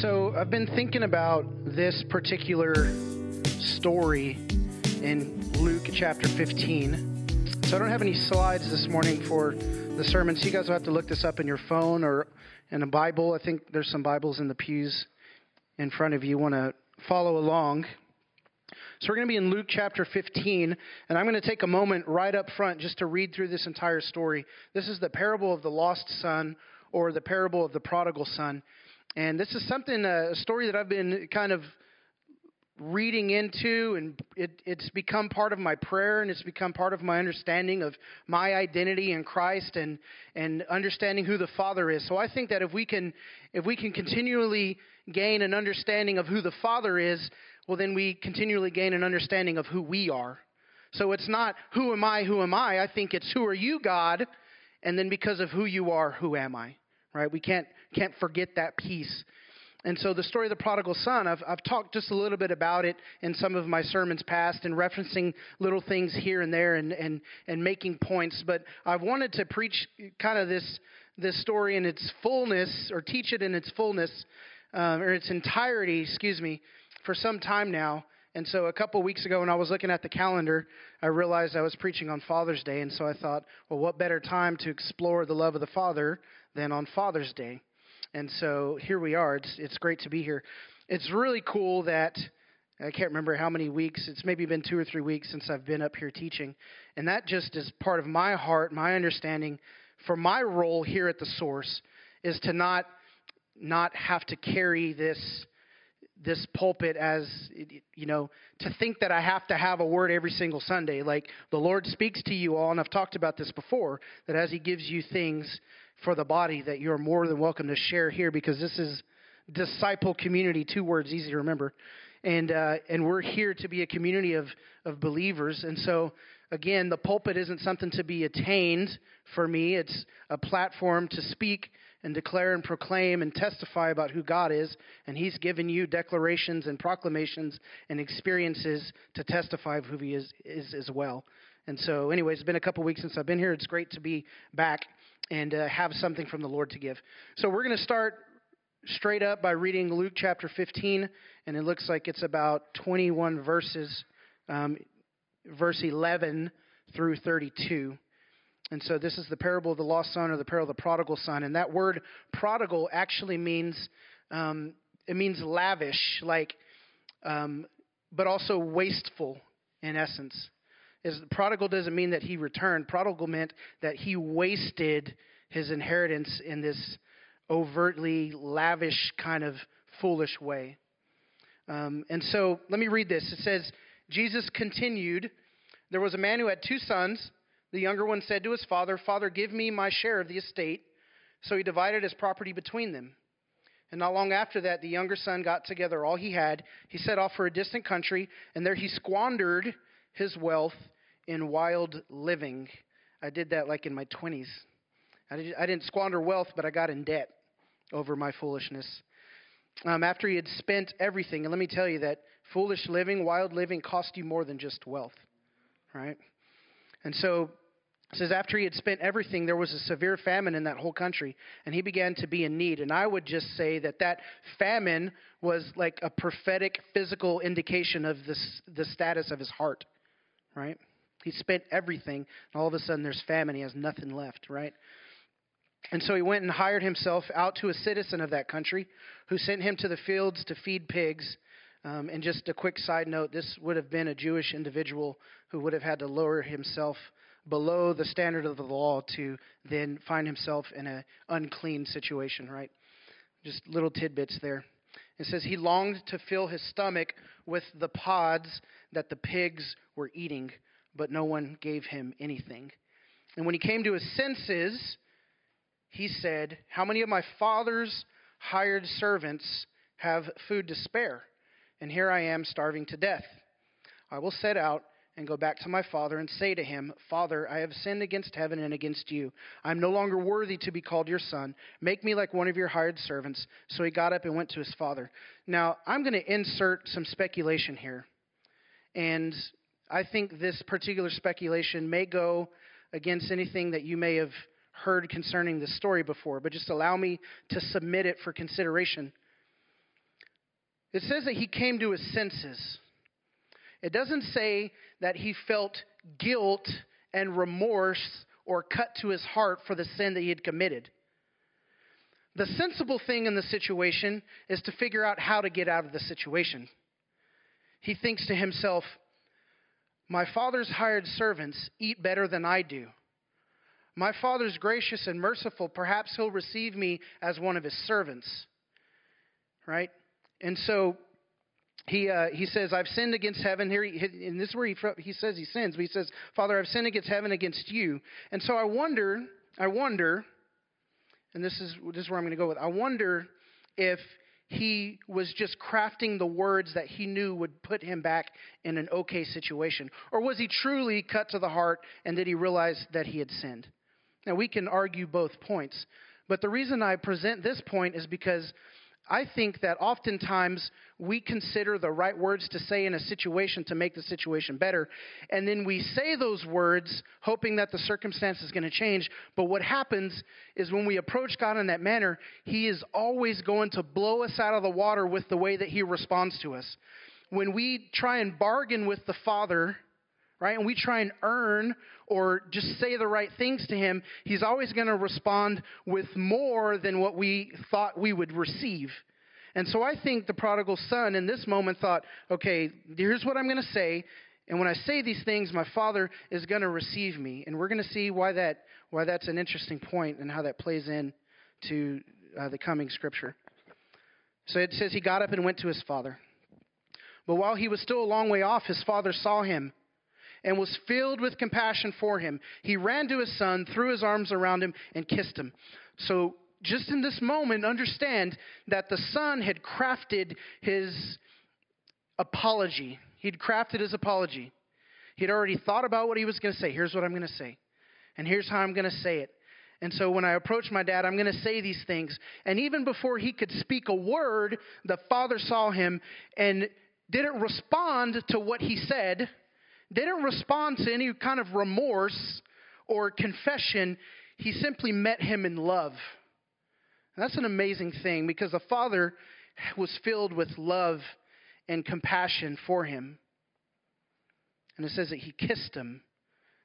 So I've been thinking about this particular story in Luke chapter 15. So I don't have any slides this morning for the sermon, so you guys will have to look this up in your phone or in a Bible. I think there's some Bibles in the pews in front of you. Want to follow along? So we're going to be in Luke chapter 15, and I'm going to take a moment right up front just to read through this entire story. This is the parable of the lost son, or the parable of the prodigal son. And this is something, uh, a story that I've been kind of reading into, and it, it's become part of my prayer, and it's become part of my understanding of my identity in Christ, and and understanding who the Father is. So I think that if we can, if we can continually gain an understanding of who the Father is, well, then we continually gain an understanding of who we are. So it's not who am I, who am I. I think it's who are you, God, and then because of who you are, who am I? Right? We can't can't forget that piece. And so the story of the prodigal son, I've, I've talked just a little bit about it in some of my sermons past and referencing little things here and there and, and, and making points. But I've wanted to preach kind of this, this story in its fullness or teach it in its fullness um, or its entirety, excuse me, for some time now. And so a couple weeks ago, when I was looking at the calendar, I realized I was preaching on Father's Day. And so I thought, well, what better time to explore the love of the Father than on Father's Day? And so here we are. It's it's great to be here. It's really cool that I can't remember how many weeks. It's maybe been two or three weeks since I've been up here teaching, and that just is part of my heart, my understanding for my role here at the source is to not not have to carry this this pulpit as you know to think that I have to have a word every single Sunday like the Lord speaks to you all and I've talked about this before that as he gives you things for the body that you're more than welcome to share here because this is disciple community, two words, easy to remember. And, uh, and we're here to be a community of, of believers. And so, again, the pulpit isn't something to be attained for me, it's a platform to speak and declare and proclaim and testify about who God is. And He's given you declarations and proclamations and experiences to testify of who He is, is as well. And so, anyways, it's been a couple weeks since I've been here. It's great to be back and uh, have something from the Lord to give. So we're going to start straight up by reading Luke chapter 15, and it looks like it's about 21 verses, um, verse 11 through 32. And so this is the parable of the lost son or the parable of the prodigal son. And that word prodigal actually means um, it means lavish, like, um, but also wasteful in essence is prodigal doesn't mean that he returned. Prodigal meant that he wasted his inheritance in this overtly lavish kind of foolish way. Um, and so let me read this. It says, Jesus continued, There was a man who had two sons. The younger one said to his father, Father, give me my share of the estate. So he divided his property between them. And not long after that, the younger son got together all he had. He set off for a distant country, and there he squandered his wealth in wild living. I did that like in my 20s. I, did, didn't squander wealth, but I got in debt over my foolishness. Um, after he had spent everything, and let me tell you that foolish living, wild living, cost you more than just wealth, right? And so it says after he had spent everything, there was a severe famine in that whole country, and he began to be in need. And I would just say that that famine was like a prophetic physical indication of this, the status of his heart, right? He spent everything, and all of a sudden there's famine. He has nothing left, right? And so he went and hired himself out to a citizen of that country who sent him to the fields to feed pigs. Um, and just a quick side note this would have been a Jewish individual who would have had to lower himself below the standard of the law to then find himself in an unclean situation, right? Just little tidbits there. It says he longed to fill his stomach with the pods that the pigs were eating but no one gave him anything. And when he came to his senses, he said, How many of my father's hired servants have food to spare? And here I am starving to death. I will set out and go back to my father and say to him, Father, I have sinned against heaven and against you. I am no longer worthy to be called your son. Make me like one of your hired servants. So he got up and went to his father. Now, I'm going to insert some speculation here. And I think this particular speculation may go against anything that you may have heard concerning this story before, but just allow me to submit it for consideration. It says that he came to his senses. It doesn't say that he felt guilt and remorse or cut to his heart for the sin that he had committed. The sensible thing in the situation is to figure out how to get out of the situation. He thinks to himself, My father's hired servants eat better than I do. My father's gracious and merciful. Perhaps he'll receive me as one of his servants. Right? And so he, uh, he says, I've sinned against heaven. Here, he, and this is where he, he says he sins, but he says, Father, I've sinned against heaven, against you. And so I wonder, I wonder, and this is, this is where I'm going to go with, I wonder if he was just crafting the words that he knew would put him back in an okay situation. Or was he truly cut to the heart and did he realize that he had sinned? Now, we can argue both points. But the reason I present this point is because I think that oftentimes we consider the right words to say in a situation to make the situation better. And then we say those words hoping that the circumstance is going to change. But what happens is when we approach God in that manner, He is always going to blow us out of the water with the way that He responds to us. When we try and bargain with the Father, right? And we try and earn or just say the right things to him, he's always going to respond with more than what we thought we would receive. And so I think the prodigal son in this moment thought, okay, here's what I'm going to say. And when I say these things, my father is going to receive me. And we're going to see why, that, why that's an interesting point and how that plays in to uh, the coming scripture. So it says he got up and went to his father. But while he was still a long way off, his father saw him and was filled with compassion for him. He ran to his son, threw his arms around him, and kissed him. So, just in this moment, understand that the son had crafted his apology. He'd crafted his apology. He'd already thought about what he was going to say. Here's what I'm going to say, and here's how I'm going to say it. And so when I approach my dad, I'm going to say these things. And even before he could speak a word, the father saw him and didn't respond to what he said they didn't respond to any kind of remorse or confession. He simply met him in love. And that's an amazing thing because the Father was filled with love and compassion for him. And it says that he kissed him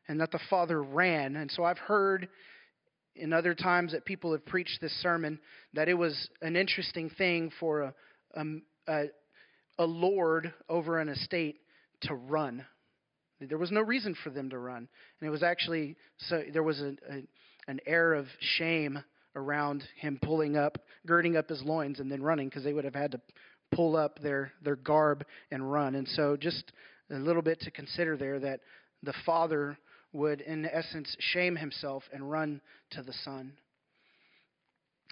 and that the Father ran. And so I've heard in other times that people have preached this sermon that it was an interesting thing for a, a, a lord over an estate to run. There was no reason for them to run, and it was actually so there was a, a, an air of shame around him pulling up, girding up his loins, and then running because they would have had to pull up their their garb and run. And so, just a little bit to consider there that the father would, in essence, shame himself and run to the son.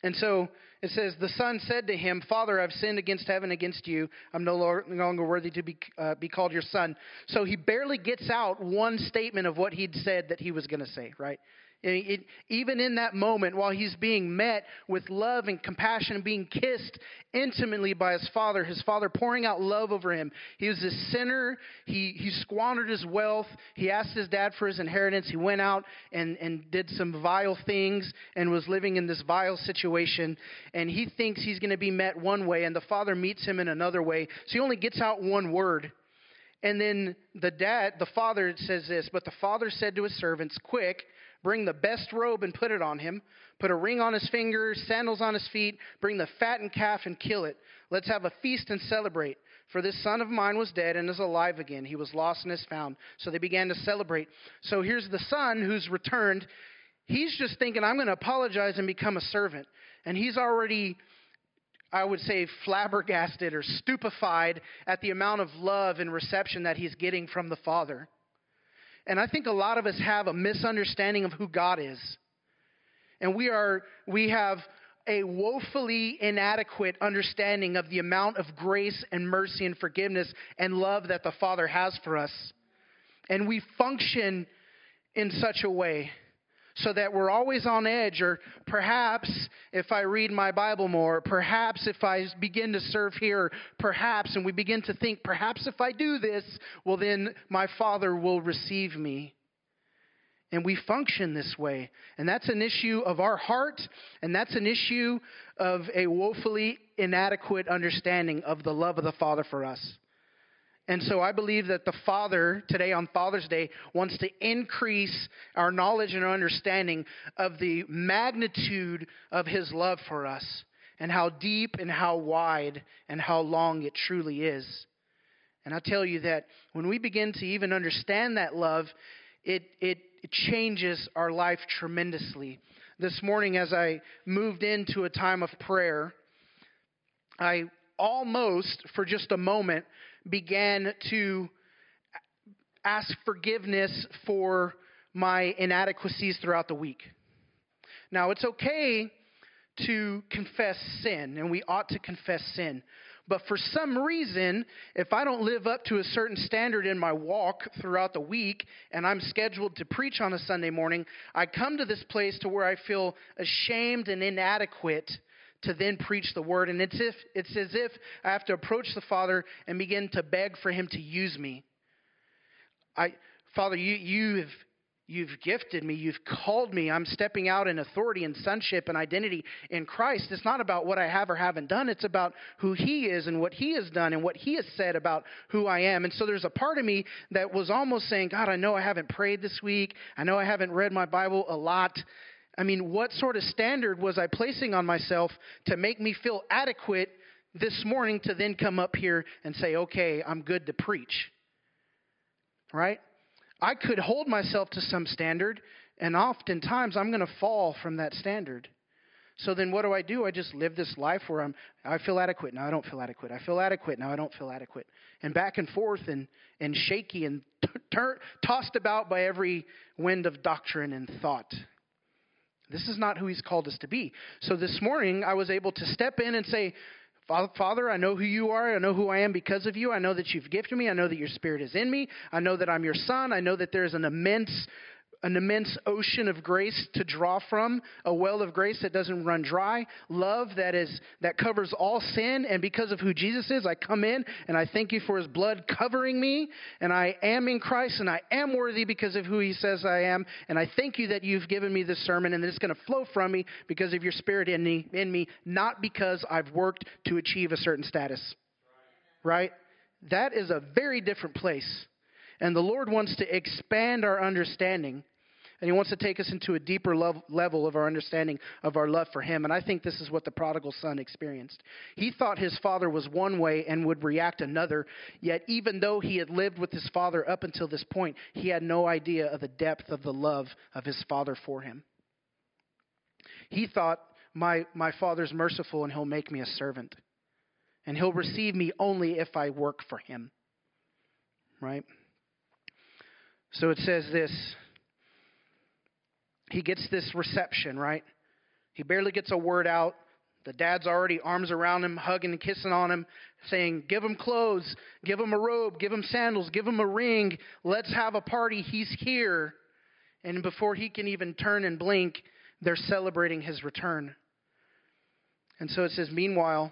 And so it says, The son said to him, Father, I've sinned against heaven, against you. I'm no longer worthy to be, uh, be called your son. So he barely gets out one statement of what he'd said that he was going to say, right? It, even in that moment, while he's being met with love and compassion and being kissed intimately by his father, his father pouring out love over him. He was a sinner. He, he squandered his wealth. He asked his dad for his inheritance. He went out and, and did some vile things and was living in this vile situation. And he thinks he's going to be met one way, and the father meets him in another way. So he only gets out one word. And then the dad, the father says this, but the father said to his servants, Quick, Bring the best robe and put it on him. Put a ring on his finger, sandals on his feet. Bring the fattened calf and kill it. Let's have a feast and celebrate. For this son of mine was dead and is alive again. He was lost and is found. So they began to celebrate. So here's the son who's returned. He's just thinking, I'm going to apologize and become a servant. And he's already I would say, flabbergasted or stupefied at the amount of love and reception that he's getting from the Father. And I think a lot of us have a misunderstanding of who God is. And we are we have a woefully inadequate understanding of the amount of grace and mercy and forgiveness and love that the Father has for us. And we function in such a way so that we're always on edge. Or perhaps if I read my Bible more, perhaps if I begin to serve here, perhaps, and we begin to think, perhaps if I do this, well, then my Father will receive me. And we function this way. And that's an issue of our heart, and that's an issue of a woefully inadequate understanding of the love of the Father for us. And so I believe that the Father, today on Father's Day, wants to increase our knowledge and our understanding of the magnitude of His love for us and how deep and how wide and how long it truly is. And I tell you that when we begin to even understand that love, it, it, it changes our life tremendously. This morning, as I moved into a time of prayer, I almost, for just a moment, began to ask forgiveness for my inadequacies throughout the week. Now, it's okay to confess sin, and we ought to confess sin. But for some reason, if I don't live up to a certain standard in my walk throughout the week and I'm scheduled to preach on a Sunday morning, I come to this place to where I feel ashamed and inadequate to then preach the word. And it's, if, it's as if I have to approach the Father and begin to beg for Him to use me. I, Father, you, you have You've gifted me. You've called me. I'm stepping out in authority and sonship and identity in Christ. It's not about what I have or haven't done. It's about who He is and what He has done and what He has said about who I am. And so there's a part of me that was almost saying, God, I know I haven't prayed this week. I know I haven't read my Bible a lot. I mean, what sort of standard was I placing on myself to make me feel adequate this morning to then come up here and say, okay, I'm good to preach? Right? I could hold myself to some standard, and oftentimes I'm going to fall from that standard. So then what do I do? I just live this life where I'm I feel adequate, now I don't feel adequate. I feel adequate, now I don't feel adequate. And back and forth and and shaky and t- t- tossed about by every wind of doctrine and thought. This is not who he's called us to be. So this morning I was able to step in and say, Father, I know who you are. I know who I am because of you. I know that you've gifted me. I know that your spirit is in me. I know that I'm your son. I know that there's an immense an immense ocean of grace to draw from, a well of grace that doesn't run dry, love that is that covers all sin, and because of who Jesus is, I come in and I thank you for his blood covering me, and I am in Christ and I am worthy because of who he says I am, and I thank you that you've given me this sermon and it's going to flow from me because of your spirit in me, in me, not because I've worked to achieve a certain status. Right? That is a very different place. And the Lord wants to expand our understanding and he wants to take us into a deeper level of our understanding of our love for him. And I think this is what the prodigal son experienced. He thought his father was one way and would react another, yet, even though he had lived with his father up until this point, he had no idea of the depth of the love of his father for him. He thought, My, my father's merciful and he'll make me a servant, and he'll receive me only if I work for him. Right? So it says this he gets this reception, right? He barely gets a word out. The dad's already arms around him, hugging and kissing on him, saying, Give him clothes, give him a robe, give him sandals, give him a ring. Let's have a party. He's here. And before he can even turn and blink, they're celebrating his return. And so it says, Meanwhile,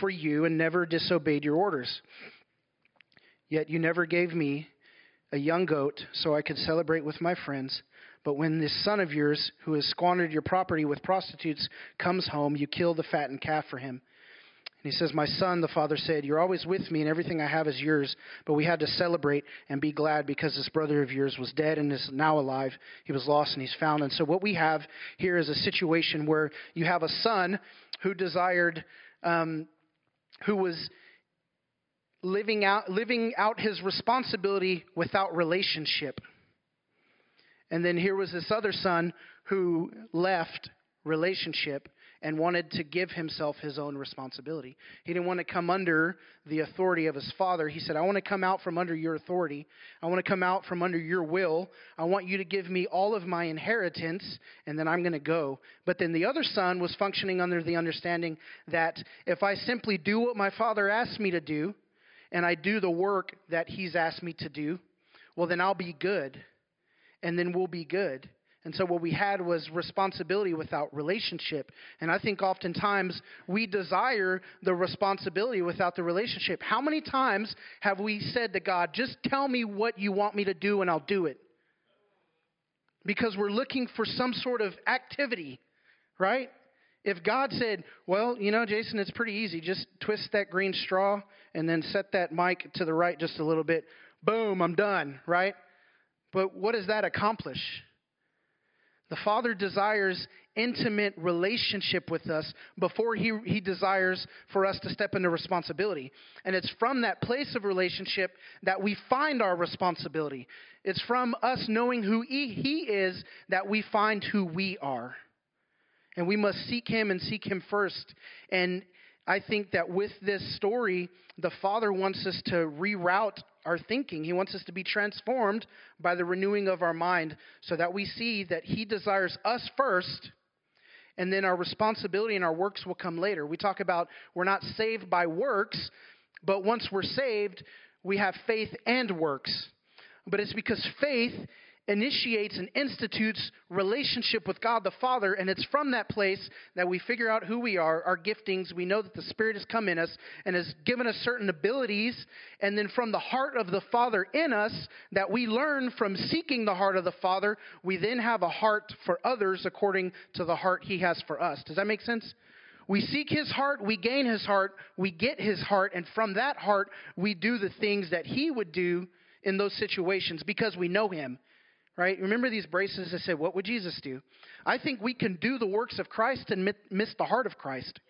for you and never disobeyed your orders. Yet you never gave me a young goat so I could celebrate with my friends. But when this son of yours, who has squandered your property with prostitutes, comes home, you kill the fattened calf for him. And he says, My son, the father said, You're always with me, and everything I have is yours. But we had to celebrate and be glad because this brother of yours was dead and is now alive. He was lost and he's found. And so, what we have here is a situation where you have a son who desired um, who was living out, living out his responsibility without relationship. And then here was this other son who left relationship and wanted to give himself his own responsibility. He didn't want to come under the authority of his father. He said, I want to come out from under your authority. I want to come out from under your will. I want you to give me all of my inheritance, and then I'm going to go. But then the other son was functioning under the understanding that if I simply do what my father asked me to do, and I do the work that he's asked me to do, well, then I'll be good, and then we'll be good. And so what we had was responsibility without relationship. And I think oftentimes we desire the responsibility without the relationship. How many times have we said to God, just tell me what you want me to do and I'll do it? Because we're looking for some sort of activity, right? If God said, well, you know, Jason, it's pretty easy. Just twist that green straw and then set that mic to the right just a little bit. Boom, I'm done, right? But what does that accomplish? The Father desires intimate relationship with us before he, he desires for us to step into responsibility. And it's from that place of relationship that we find our responsibility. It's from us knowing who he, he is that we find who we are. And we must seek Him and seek Him first. And I think that with this story, the Father wants us to reroute our thinking. He wants us to be transformed by the renewing of our mind so that we see that He desires us first, and then our responsibility and our works will come later. We talk about we're not saved by works, but once we're saved, we have faith and works. But it's because faith initiates and institutes relationship with God the Father, and it's from that place that we figure out who we are, our giftings. We know that the Spirit has come in us and has given us certain abilities, and then from the heart of the Father in us, that we learn from seeking the heart of the Father, we then have a heart for others according to the heart He has for us. Does that make sense? We seek his heart, we gain his heart, we get his heart, and from that heart, we do the things that he would do in those situations because we know him right? Remember these braces that said, What would Jesus do? I think we can do the works of Christ and miss the heart of Christ.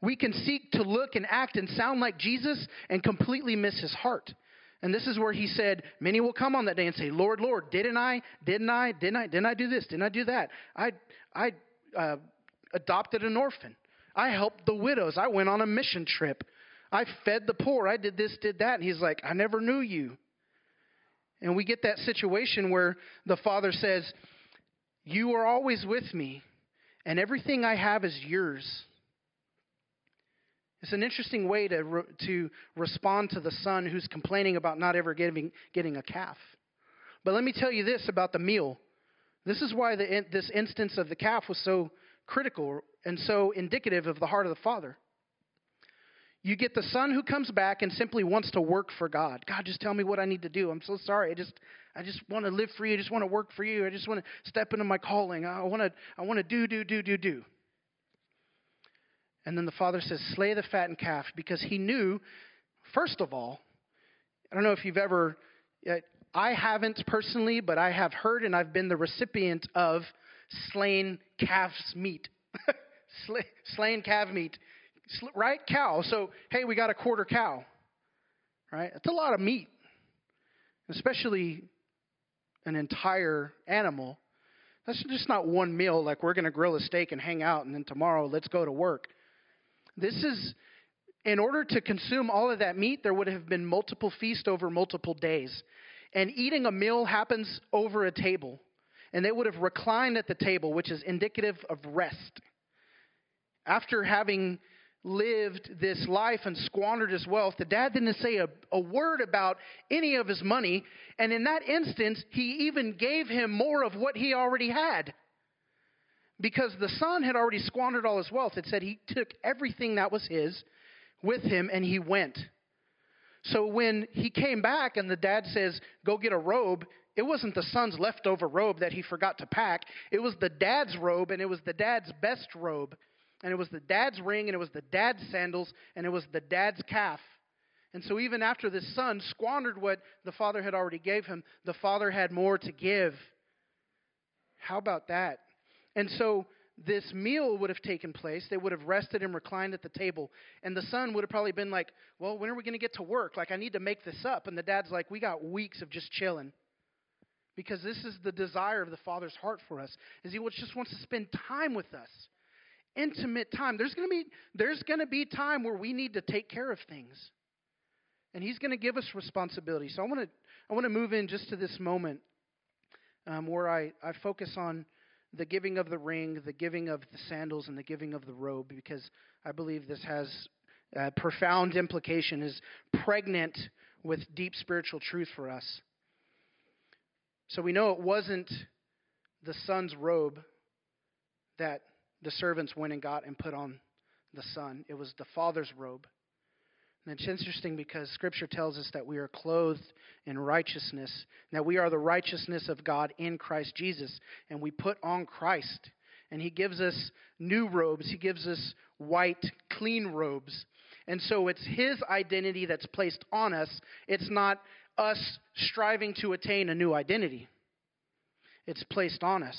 We can seek to look and act and sound like Jesus and completely miss his heart. And this is where he said, Many will come on that day and say, Lord, Lord, didn't I? Didn't I? Didn't I? Didn't I do this? Didn't I do that? I, I uh, adopted an orphan. I helped the widows. I went on a mission trip. I fed the poor. I did this, did that. And he's like, I never knew you. And we get that situation where the father says, You are always with me, and everything I have is yours. It's an interesting way to, re- to respond to the son who's complaining about not ever getting, getting a calf. But let me tell you this about the meal. This is why the, this instance of the calf was so critical and so indicative of the heart of the father. You get the son who comes back and simply wants to work for God. God, just tell me what I need to do. I'm so sorry. I just I just want to live for you. I just want to work for you. I just want to step into my calling. I want to I want to do do do do do. And then the father says, "Slay the fattened calf," because he knew, first of all, I don't know if you've ever, uh, I haven't personally, but I have heard and I've been the recipient of slain calf's meat, slain calf meat right? Cow. So, hey, we got a quarter cow, right? That's a lot of meat, especially an entire animal. That's just not one meal like we're going to grill a steak and hang out and then tomorrow let's go to work. This is, in order to consume all of that meat, there would have been multiple feasts over multiple days. And eating a meal happens over a table. And they would have reclined at the table, which is indicative of rest. After having lived this life and squandered his wealth, the dad didn't say a, a, word about any of his money. And in that instance, he even gave him more of what he already had. Because the son had already squandered all his wealth. It said he took everything that was his with him and he went. So when he came back and the dad says, Go get a robe, it wasn't the son's leftover robe that he forgot to pack. It was the dad's robe and it was the dad's best robe and it was the dad's ring, and it was the dad's sandals, and it was the dad's calf. And so even after the son squandered what the father had already gave him, the father had more to give. How about that? And so this meal would have taken place. They would have rested and reclined at the table. And the son would have probably been like, Well, when are we going to get to work? Like, I need to make this up. And the dad's like, We got weeks of just chilling. Because this is the desire of the father's heart for us, is he just wants to spend time with us. Intimate time. There's going to be there's going to be time where we need to take care of things. And he's going to give us responsibility. So I want to I want to move in just to this moment um, where I, I focus on the giving of the ring, the giving of the sandals, and the giving of the robe, because I believe this has profound implication, is pregnant with deep spiritual truth for us. So we know it wasn't the son's robe that the servants went and got and put on the son, it was the father's robe. And it's interesting because Scripture tells us that we are clothed in righteousness, that we are the righteousness of God in Christ Jesus, and we put on Christ. And He gives us new robes, He gives us white, clean robes. And so it's His identity that's placed on us. It's not us striving to attain a new identity, it's placed on us.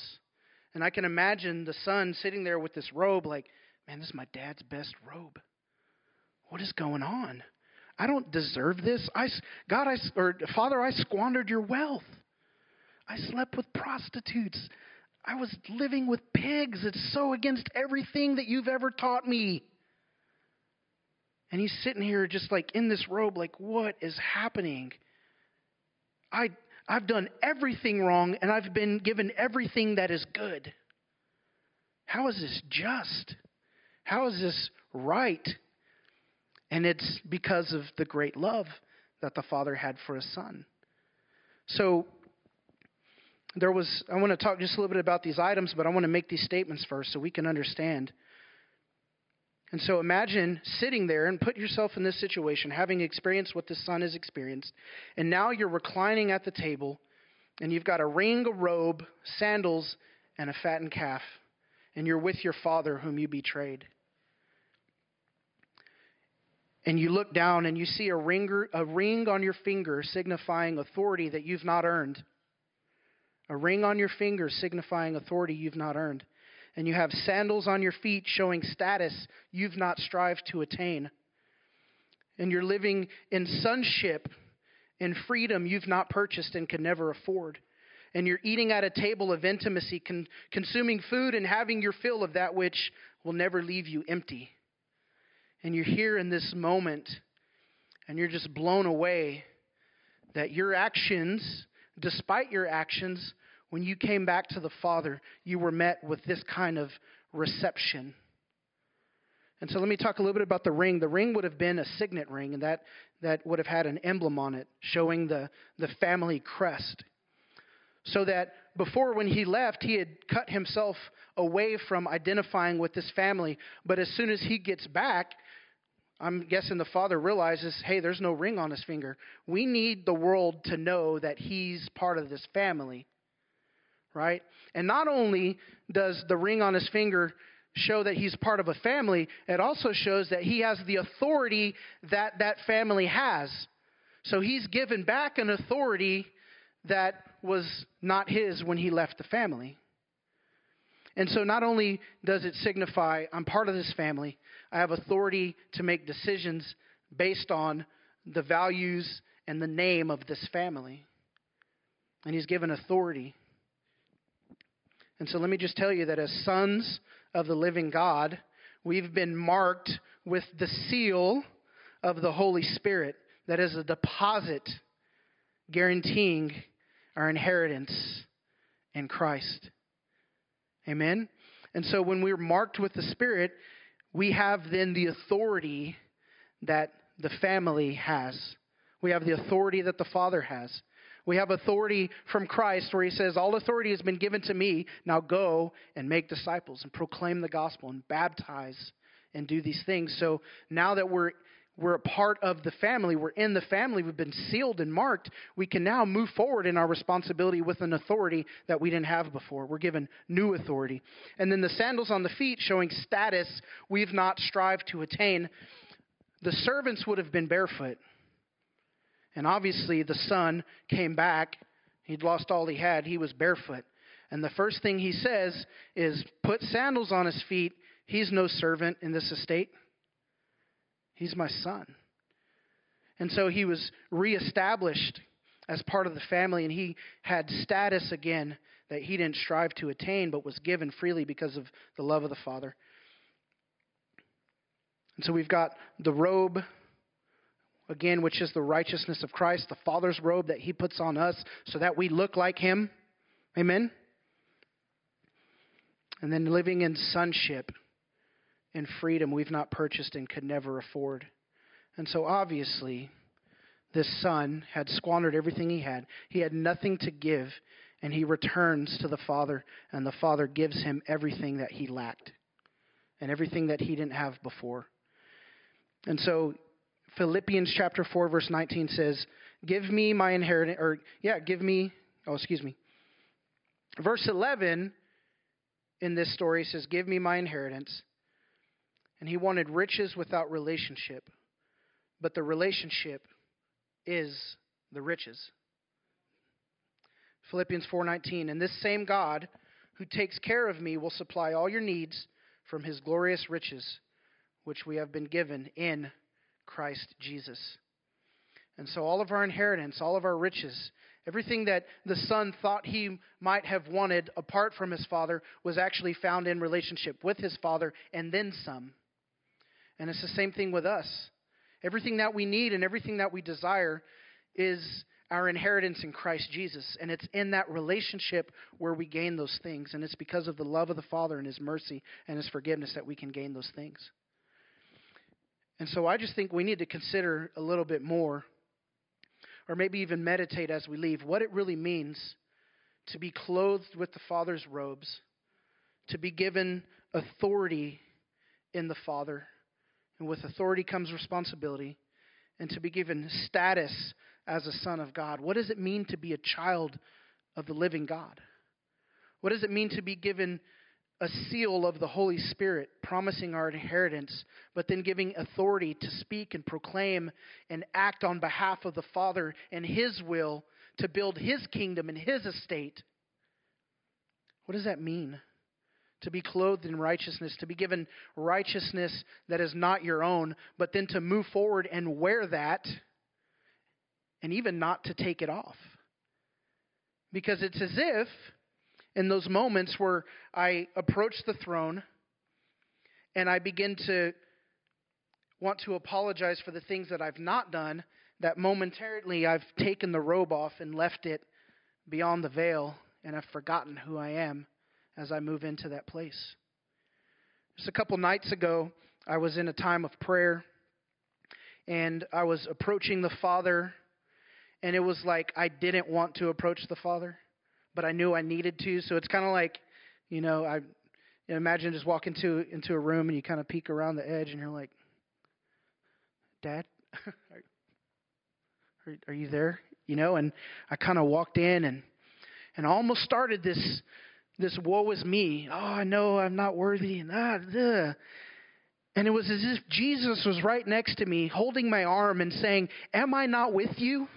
And I can imagine the son sitting there with this robe, like, man, this is my dad's best robe. What is going on? I don't deserve this. I, God, I, or Father, I squandered your wealth. I slept with prostitutes. I was living with pigs. It's so against everything that you've ever taught me. And he's sitting here just like in this robe, like, what is happening? I, I've done everything wrong and I've been given everything that is good. How is this just? How is this right? And it's because of the great love that the Father had for his Son. So, there was, I want to talk just a little bit about these items, but I want to make these statements first so we can understand. And so imagine sitting there and put yourself in this situation, having experienced what the son has experienced, and now you're reclining at the table, and you've got a ring, a robe, sandals, and a fattened calf, and you're with your father whom you betrayed and you look down and you see a, ringer, a ring on your finger signifying authority that you've not earned. A ring on your finger signifying authority you've not earned. And you have sandals on your feet showing status you've not strived to attain. And you're living in sonship, in freedom you've not purchased and can never afford. And you're eating at a table of intimacy, con- consuming food and having your fill of that which will never leave you empty and you're here in this moment and you're just blown away that your actions, despite your actions, when you came back to the Father, you were met with this kind of reception. And so let me talk a little bit about the ring. The ring would have been a signet ring, and that, that would have had an emblem on it showing the, the family crest. So that before, when he left, he had cut himself away from identifying with this family. But as soon as he gets back, I'm guessing the father realizes, hey, there's no ring on his finger. We need the world to know that he's part of this family. Right? And not only does the ring on his finger show that he's part of a family, it also shows that he has the authority that that family has. So he's given back an authority that was not his when he left the family. And so not only does it signify I'm part of this family, I have authority to make decisions based on the values and the name of this family. And he's given authority. And so let me just tell you that as sons of the living God, we've been marked with the seal of the Holy Spirit that is a deposit guaranteeing our inheritance in Christ. Amen? And so when we're marked with the Spirit, we have then the authority that the family has. We have the authority that the Father has. We have authority from Christ where he says, All authority has been given to me. Now go and make disciples and proclaim the gospel and baptize and do these things. So now that we're we're a part of the family, we're in the family, we've been sealed and marked, we can now move forward in our responsibility with an authority that we didn't have before. We're given new authority. And then the sandals on the feet showing status we've not strived to attain. The servants would have been barefoot. And obviously, the son came back. He'd lost all he had. He was barefoot. And the first thing he says is, Put sandals on his feet. He's no servant in this estate. He's my son. And so he was reestablished as part of the family, and he had status again that he didn't strive to attain, but was given freely because of the love of the Father. And so we've got the robe, again, which is the righteousness of Christ, the Father's robe that He puts on us so that we look like Him. Amen? And then living in sonship and freedom we've not purchased and could never afford. And so obviously, this son had squandered everything he had. He had nothing to give, and he returns to the Father, and the Father gives him everything that he lacked and everything that he didn't have before. And so Philippians chapter 4 verse 19 says, "Give me my inheritance or yeah, give me oh, excuse me. Verse 11 in this story says, "Give me my inheritance." And he wanted riches without relationship. But the relationship is the riches. Philippians 4:19 And this same God who takes care of me will supply all your needs from his glorious riches which we have been given in Christ Jesus. And so all of our inheritance, all of our riches, everything that the son thought he might have wanted apart from his father was actually found in relationship with his father and then some. And it's the same thing with us. Everything that we need and everything that we desire is our inheritance in Christ Jesus. And it's in that relationship where we gain those things. And it's because of the love of the Father and His mercy and His forgiveness that we can gain those things. And so I just think we need to consider a little bit more, or maybe even meditate as we leave, what it really means to be clothed with the Father's robes, to be given authority in the Father and with authority comes responsibility, and to be given status as a son of God. What does it mean to be a child of the living God? What does it mean to be given a seal of the Holy Spirit, promising our inheritance, but then giving authority to speak and proclaim and act on behalf of the Father and His will to build His kingdom and His estate? What does that mean? to be clothed in righteousness, to be given righteousness that is not your own, but then to move forward and wear that, and even not to take it off. Because it's as if in those moments where I approach the throne and I begin to want to apologize for the things that I've not done, that momentarily I've taken the robe off and left it beyond the veil and I've forgotten who I am as I move into that place. Just a couple nights ago, I was in a time of prayer and I was approaching the Father, and it was like I didn't want to approach the Father, but I knew I needed to. So it's kind of like, you know, I imagine just walk into into a room and you kind of peek around the edge and you're like, Dad, are, are you there? You know, and I kind of walked in and and almost started this this woe is me. Oh, I know I'm not worthy. And, ah, and it was as if Jesus was right next to me, holding my arm and saying, Am I not with you?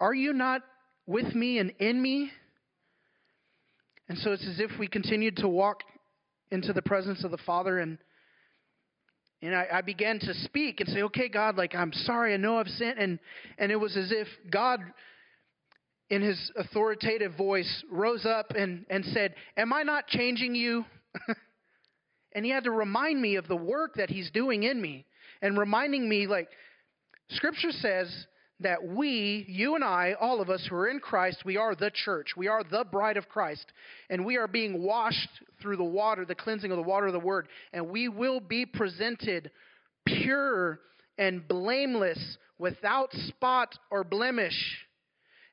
Are you not with me and in me? And so it's as if we continued to walk into the presence of the Father and and I, I, began to speak and say, Okay, God, like I'm sorry, I know I've sinned and and it was as if God in his authoritative voice, rose up and, and said, Am I not changing you? and he had to remind me of the work that he's doing in me and reminding me, like, Scripture says that we, you and I, all of us who are in Christ, we are the church. We are the bride of Christ. And we are being washed through the water, the cleansing of the water of the Word. And we will be presented pure and blameless, without spot or blemish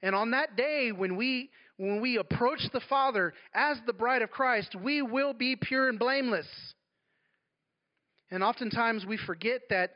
and on that day, when we, when we approach the Father as the bride of Christ, we will be pure and blameless. And oftentimes we forget that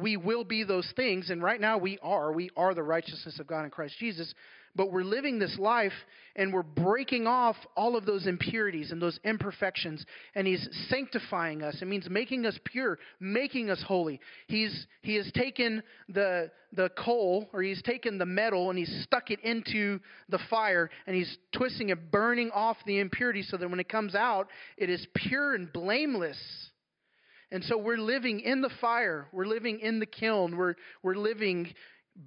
we will be those things, and right now we are. We are the righteousness of God in Christ Jesus but we're living this life and we're breaking off all of those impurities and those imperfections and he's sanctifying us. It means making us pure making us holy. He's he has taken the the coal or he's taken the metal and he's stuck it into the fire and he's twisting it burning off the impurity so that when it comes out it is pure and blameless and so we're living in the fire we're living in the kiln we're we're living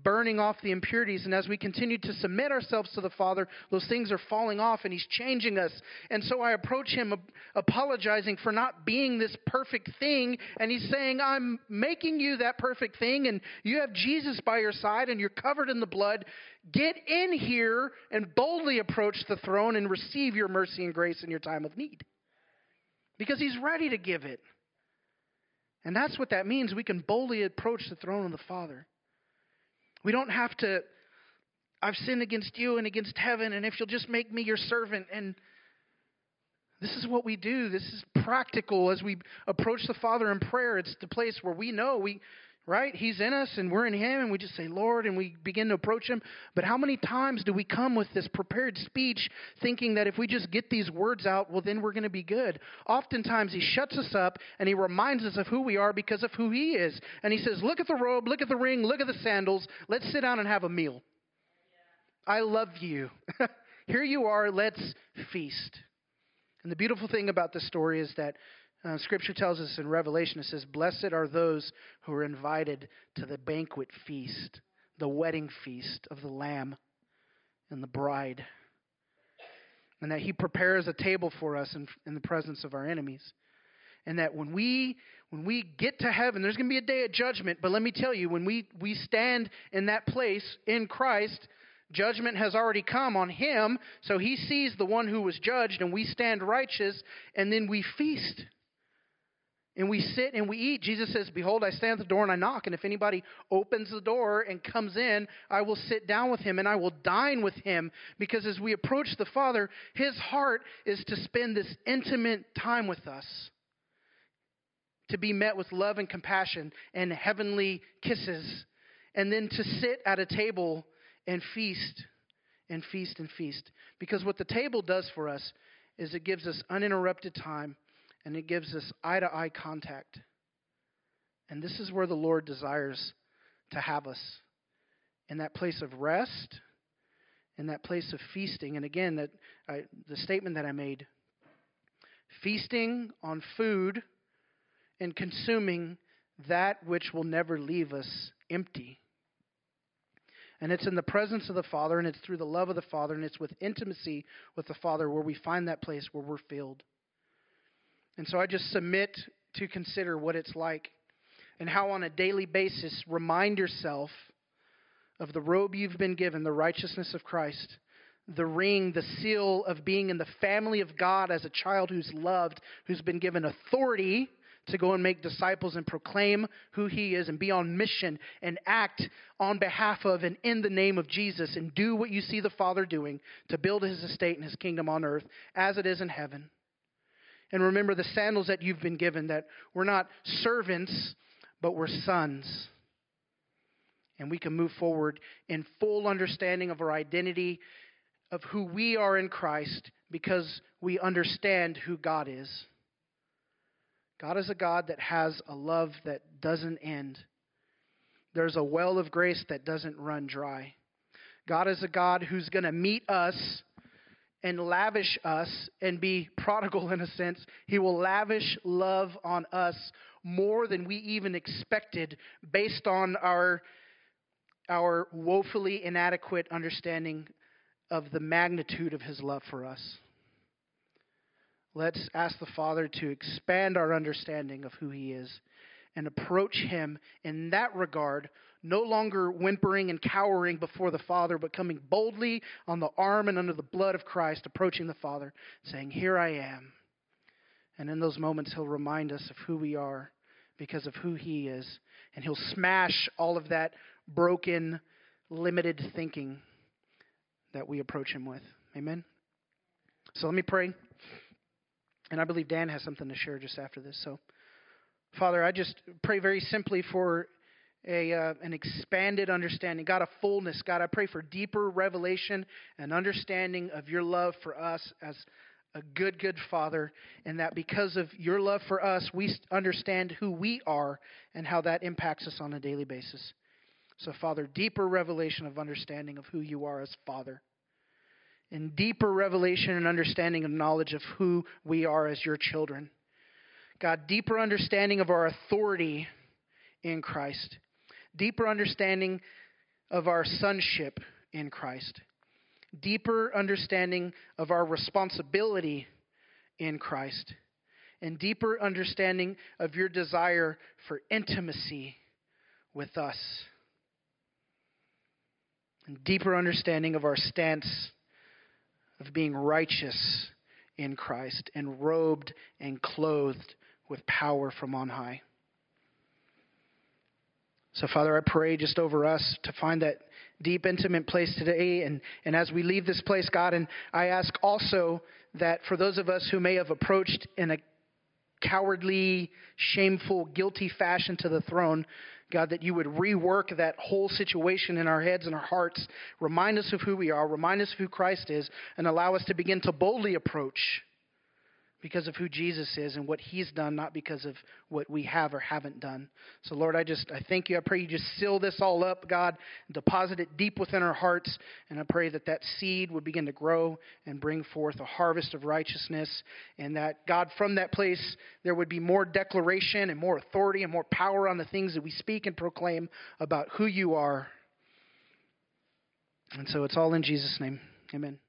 burning off the impurities. And as we continue to submit ourselves to the Father, those things are falling off and He's changing us. And so I approach Him apologizing for not being this perfect thing. And He's saying, I'm making you that perfect thing. And you have Jesus by your side and you're covered in the blood. Get in here and boldly approach the throne and receive your mercy and grace in your time of need. Because He's ready to give it. And that's what that means. We can boldly approach the throne of the Father. We don't have to, I've sinned against you and against heaven, and if you'll just make me your servant. And this is what we do. This is practical as we approach the Father in prayer. It's the place where we know we right? He's in us and we're in him and we just say, Lord, and we begin to approach him. But how many times do we come with this prepared speech thinking that if we just get these words out, well, then we're going to be good? Oftentimes he shuts us up and he reminds us of who we are because of who he is. And he says, Look at the robe, look at the ring, look at the sandals. Let's sit down and have a meal. I love you. Here you are, let's feast. And the beautiful thing about this story is that uh, scripture tells us in Revelation, it says, Blessed are those who are invited to the banquet feast, the wedding feast of the Lamb and the bride. And that He prepares a table for us in, in the presence of our enemies. And that when we when we get to heaven, there's going to be a day of judgment. But let me tell you, when we, we stand in that place in Christ, Judgment has already come on him, so he sees the one who was judged, and we stand righteous, and then we feast. And we sit and we eat. Jesus says, Behold, I stand at the door and I knock. And if anybody opens the door and comes in, I will sit down with him and I will dine with him. Because as we approach the Father, his heart is to spend this intimate time with us, to be met with love and compassion and heavenly kisses, and then to sit at a table and feast and feast and feast. Because what the table does for us is it gives us uninterrupted time and it gives us eye to eye contact. And this is where the Lord desires to have us in that place of rest, in that place of feasting. And again, that the statement that I made feasting on food and consuming that which will never leave us empty. And it's in the presence of the Father, and it's through the love of the Father, and it's with intimacy with the Father where we find that place where we're filled. And so I just submit to consider what it's like and how, on a daily basis, remind yourself of the robe you've been given, the righteousness of Christ, the ring, the seal of being in the family of God as a child who's loved, who's been given authority to go and make disciples and proclaim who he is and be on mission and act on behalf of and in the name of Jesus and do what you see the Father doing to build his estate and his kingdom on earth as it is in heaven. And remember the sandals that you've been given, that we're not servants, but we're sons. And we can move forward in full understanding of our identity, of who we are in Christ, because we understand who God is. God is a God that has a love that doesn't end. There's a well of grace that doesn't run dry. God is a God who's going to meet us and lavish us and be prodigal in a sense. He will lavish love on us more than we even expected based on our our woefully inadequate understanding of the magnitude of his love for us. Let's ask the Father to expand our understanding of who he is and approach him in that regard no longer whimpering and cowering before the Father, but coming boldly on the arm and under the blood of Christ, approaching the Father, saying, Here I am. And in those moments, He'll remind us of who we are because of who He is. And He'll smash all of that broken, limited thinking that we approach Him with. Amen? So let me pray. And I believe Dan has something to share just after this. So, Father, I just pray very simply for a, uh, an expanded understanding. God, a fullness. God, I pray for deeper revelation and understanding of your love for us as a good, good Father, and that because of your love for us, we understand who we are and how that impacts us on a daily basis. So, Father, deeper revelation of understanding of who you are as Father, and deeper revelation and understanding of knowledge of who we are as your children. God, deeper understanding of our authority in Christ deeper understanding of our sonship in Christ, deeper understanding of our responsibility in Christ, and deeper understanding of your desire for intimacy with us, and deeper understanding of our stance of being righteous in Christ and robed and clothed with power from on high. So, Father, I pray just over us to find that deep, intimate place today. And, and as we leave this place, God, and I ask also that for those of us who may have approached in a cowardly, shameful, guilty fashion to the throne, God, that you would rework that whole situation in our heads and our hearts, remind us of who we are, remind us of who Christ is, and allow us to begin to boldly approach because of who Jesus is and what he's done, not because of what we have or haven't done. So, Lord, I just I thank you. I pray you just seal this all up, God, deposit it deep within our hearts. And I pray that that seed would begin to grow and bring forth a harvest of righteousness. And that, God, from that place, there would be more declaration and more authority and more power on the things that we speak and proclaim about who you are. And so it's all in Jesus' name. Amen.